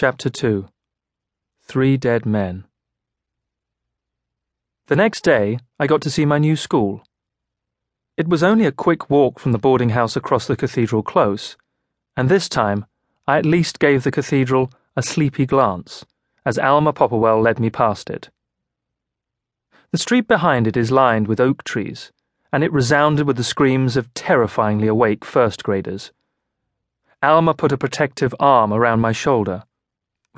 Chapter 2 Three Dead Men. The next day, I got to see my new school. It was only a quick walk from the boarding house across the cathedral close, and this time I at least gave the cathedral a sleepy glance as Alma Popplewell led me past it. The street behind it is lined with oak trees, and it resounded with the screams of terrifyingly awake first graders. Alma put a protective arm around my shoulder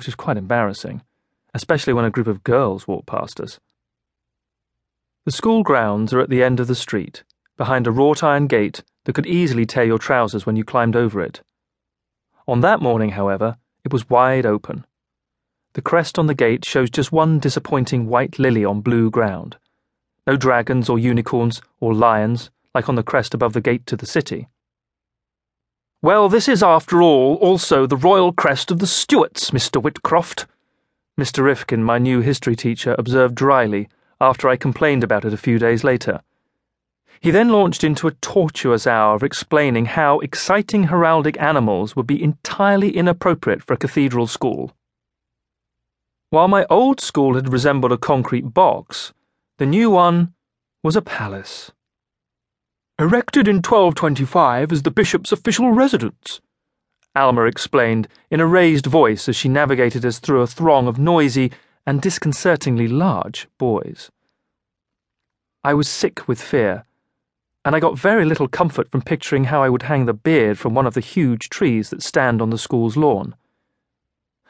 which is quite embarrassing, especially when a group of girls walk past us. The school grounds are at the end of the street, behind a wrought iron gate that could easily tear your trousers when you climbed over it. On that morning, however, it was wide open. The crest on the gate shows just one disappointing white lily on blue ground. No dragons or unicorns or lions, like on the crest above the gate to the city. Well, this is, after all, also the royal crest of the Stuarts, Mr. Whitcroft. Mr. Rifkin, my new history teacher, observed dryly after I complained about it a few days later. He then launched into a tortuous hour of explaining how exciting heraldic animals would be entirely inappropriate for a cathedral school. While my old school had resembled a concrete box, the new one was a palace erected in 1225 as the bishop's official residence. Alma explained in a raised voice as she navigated us through a throng of noisy and disconcertingly large boys. I was sick with fear, and I got very little comfort from picturing how I would hang the beard from one of the huge trees that stand on the school's lawn.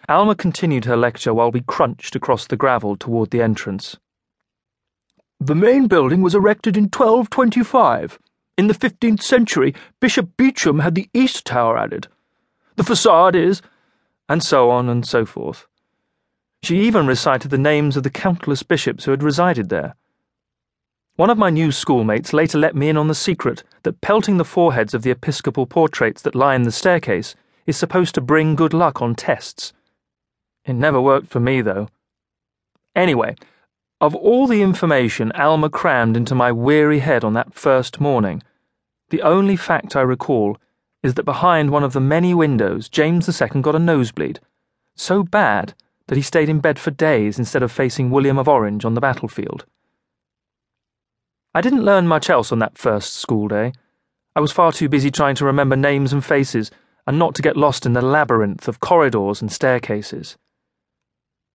Alma continued her lecture while we crunched across the gravel toward the entrance. The main building was erected in 1225. In the 15th century, Bishop Beauchamp had the East Tower added. The facade is. And so on and so forth. She even recited the names of the countless bishops who had resided there. One of my new schoolmates later let me in on the secret that pelting the foreheads of the episcopal portraits that line the staircase is supposed to bring good luck on tests. It never worked for me, though. Anyway, of all the information Alma crammed into my weary head on that first morning, the only fact I recall is that behind one of the many windows James II got a nosebleed, so bad that he stayed in bed for days instead of facing William of Orange on the battlefield. I didn't learn much else on that first school day. I was far too busy trying to remember names and faces and not to get lost in the labyrinth of corridors and staircases.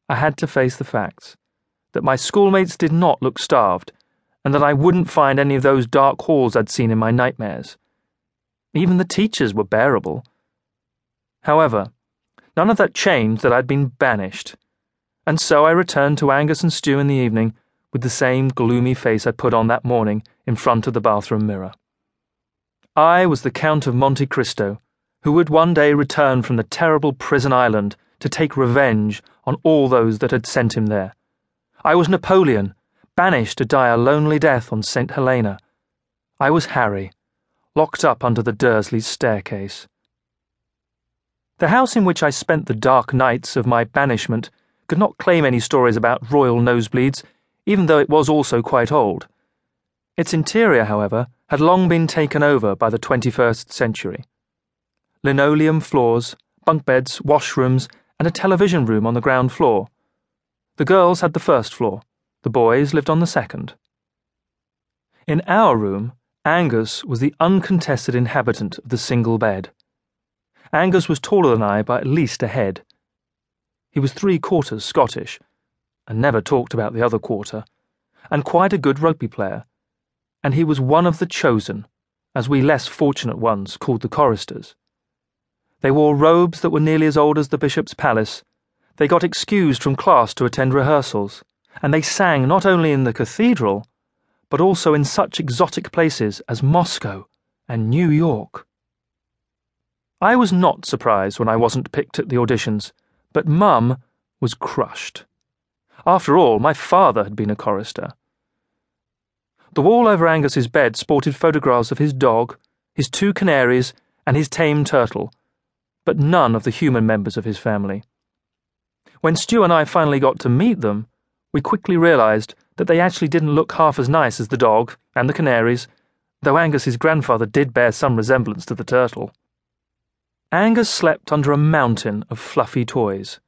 I had to face the facts that my schoolmates did not look starved, and that I wouldn't find any of those dark halls I'd seen in my nightmares. Even the teachers were bearable. However, none of that changed that I'd been banished, and so I returned to Angus and Stew in the evening with the same gloomy face I'd put on that morning in front of the bathroom mirror. I was the Count of Monte Cristo, who would one day return from the terrible prison island to take revenge on all those that had sent him there. I was Napoleon, banished to die a lonely death on St. Helena. I was Harry, locked up under the Dursleys' staircase. The house in which I spent the dark nights of my banishment could not claim any stories about royal nosebleeds, even though it was also quite old. Its interior, however, had long been taken over by the 21st century. Linoleum floors, bunk beds, washrooms, and a television room on the ground floor the girls had the first floor, the boys lived on the second. In our room, Angus was the uncontested inhabitant of the single bed. Angus was taller than I by at least a head. He was three quarters Scottish, and never talked about the other quarter, and quite a good rugby player, and he was one of the chosen, as we less fortunate ones called the choristers. They wore robes that were nearly as old as the bishop's palace they got excused from class to attend rehearsals, and they sang not only in the cathedral, but also in such exotic places as Moscow and New York. I was not surprised when I wasn't picked at the auditions, but Mum was crushed. After all, my father had been a chorister. The wall over Angus's bed sported photographs of his dog, his two canaries, and his tame turtle, but none of the human members of his family. When Stew and I finally got to meet them, we quickly realised that they actually didn't look half as nice as the dog and the canaries, though Angus's grandfather did bear some resemblance to the turtle. Angus slept under a mountain of fluffy toys,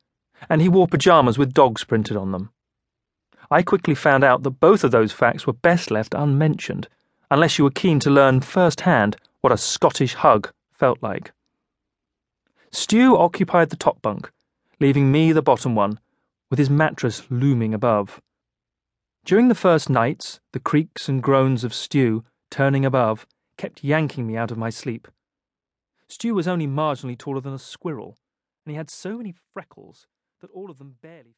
and he wore pyjamas with dogs printed on them. I quickly found out that both of those facts were best left unmentioned, unless you were keen to learn firsthand what a Scottish hug felt like. Stew occupied the top bunk, leaving me the bottom one, with his mattress looming above. During the first nights, the creaks and groans of Stew, turning above, kept yanking me out of my sleep. Stew was only marginally taller than a squirrel, and he had so many freckles that all of them barely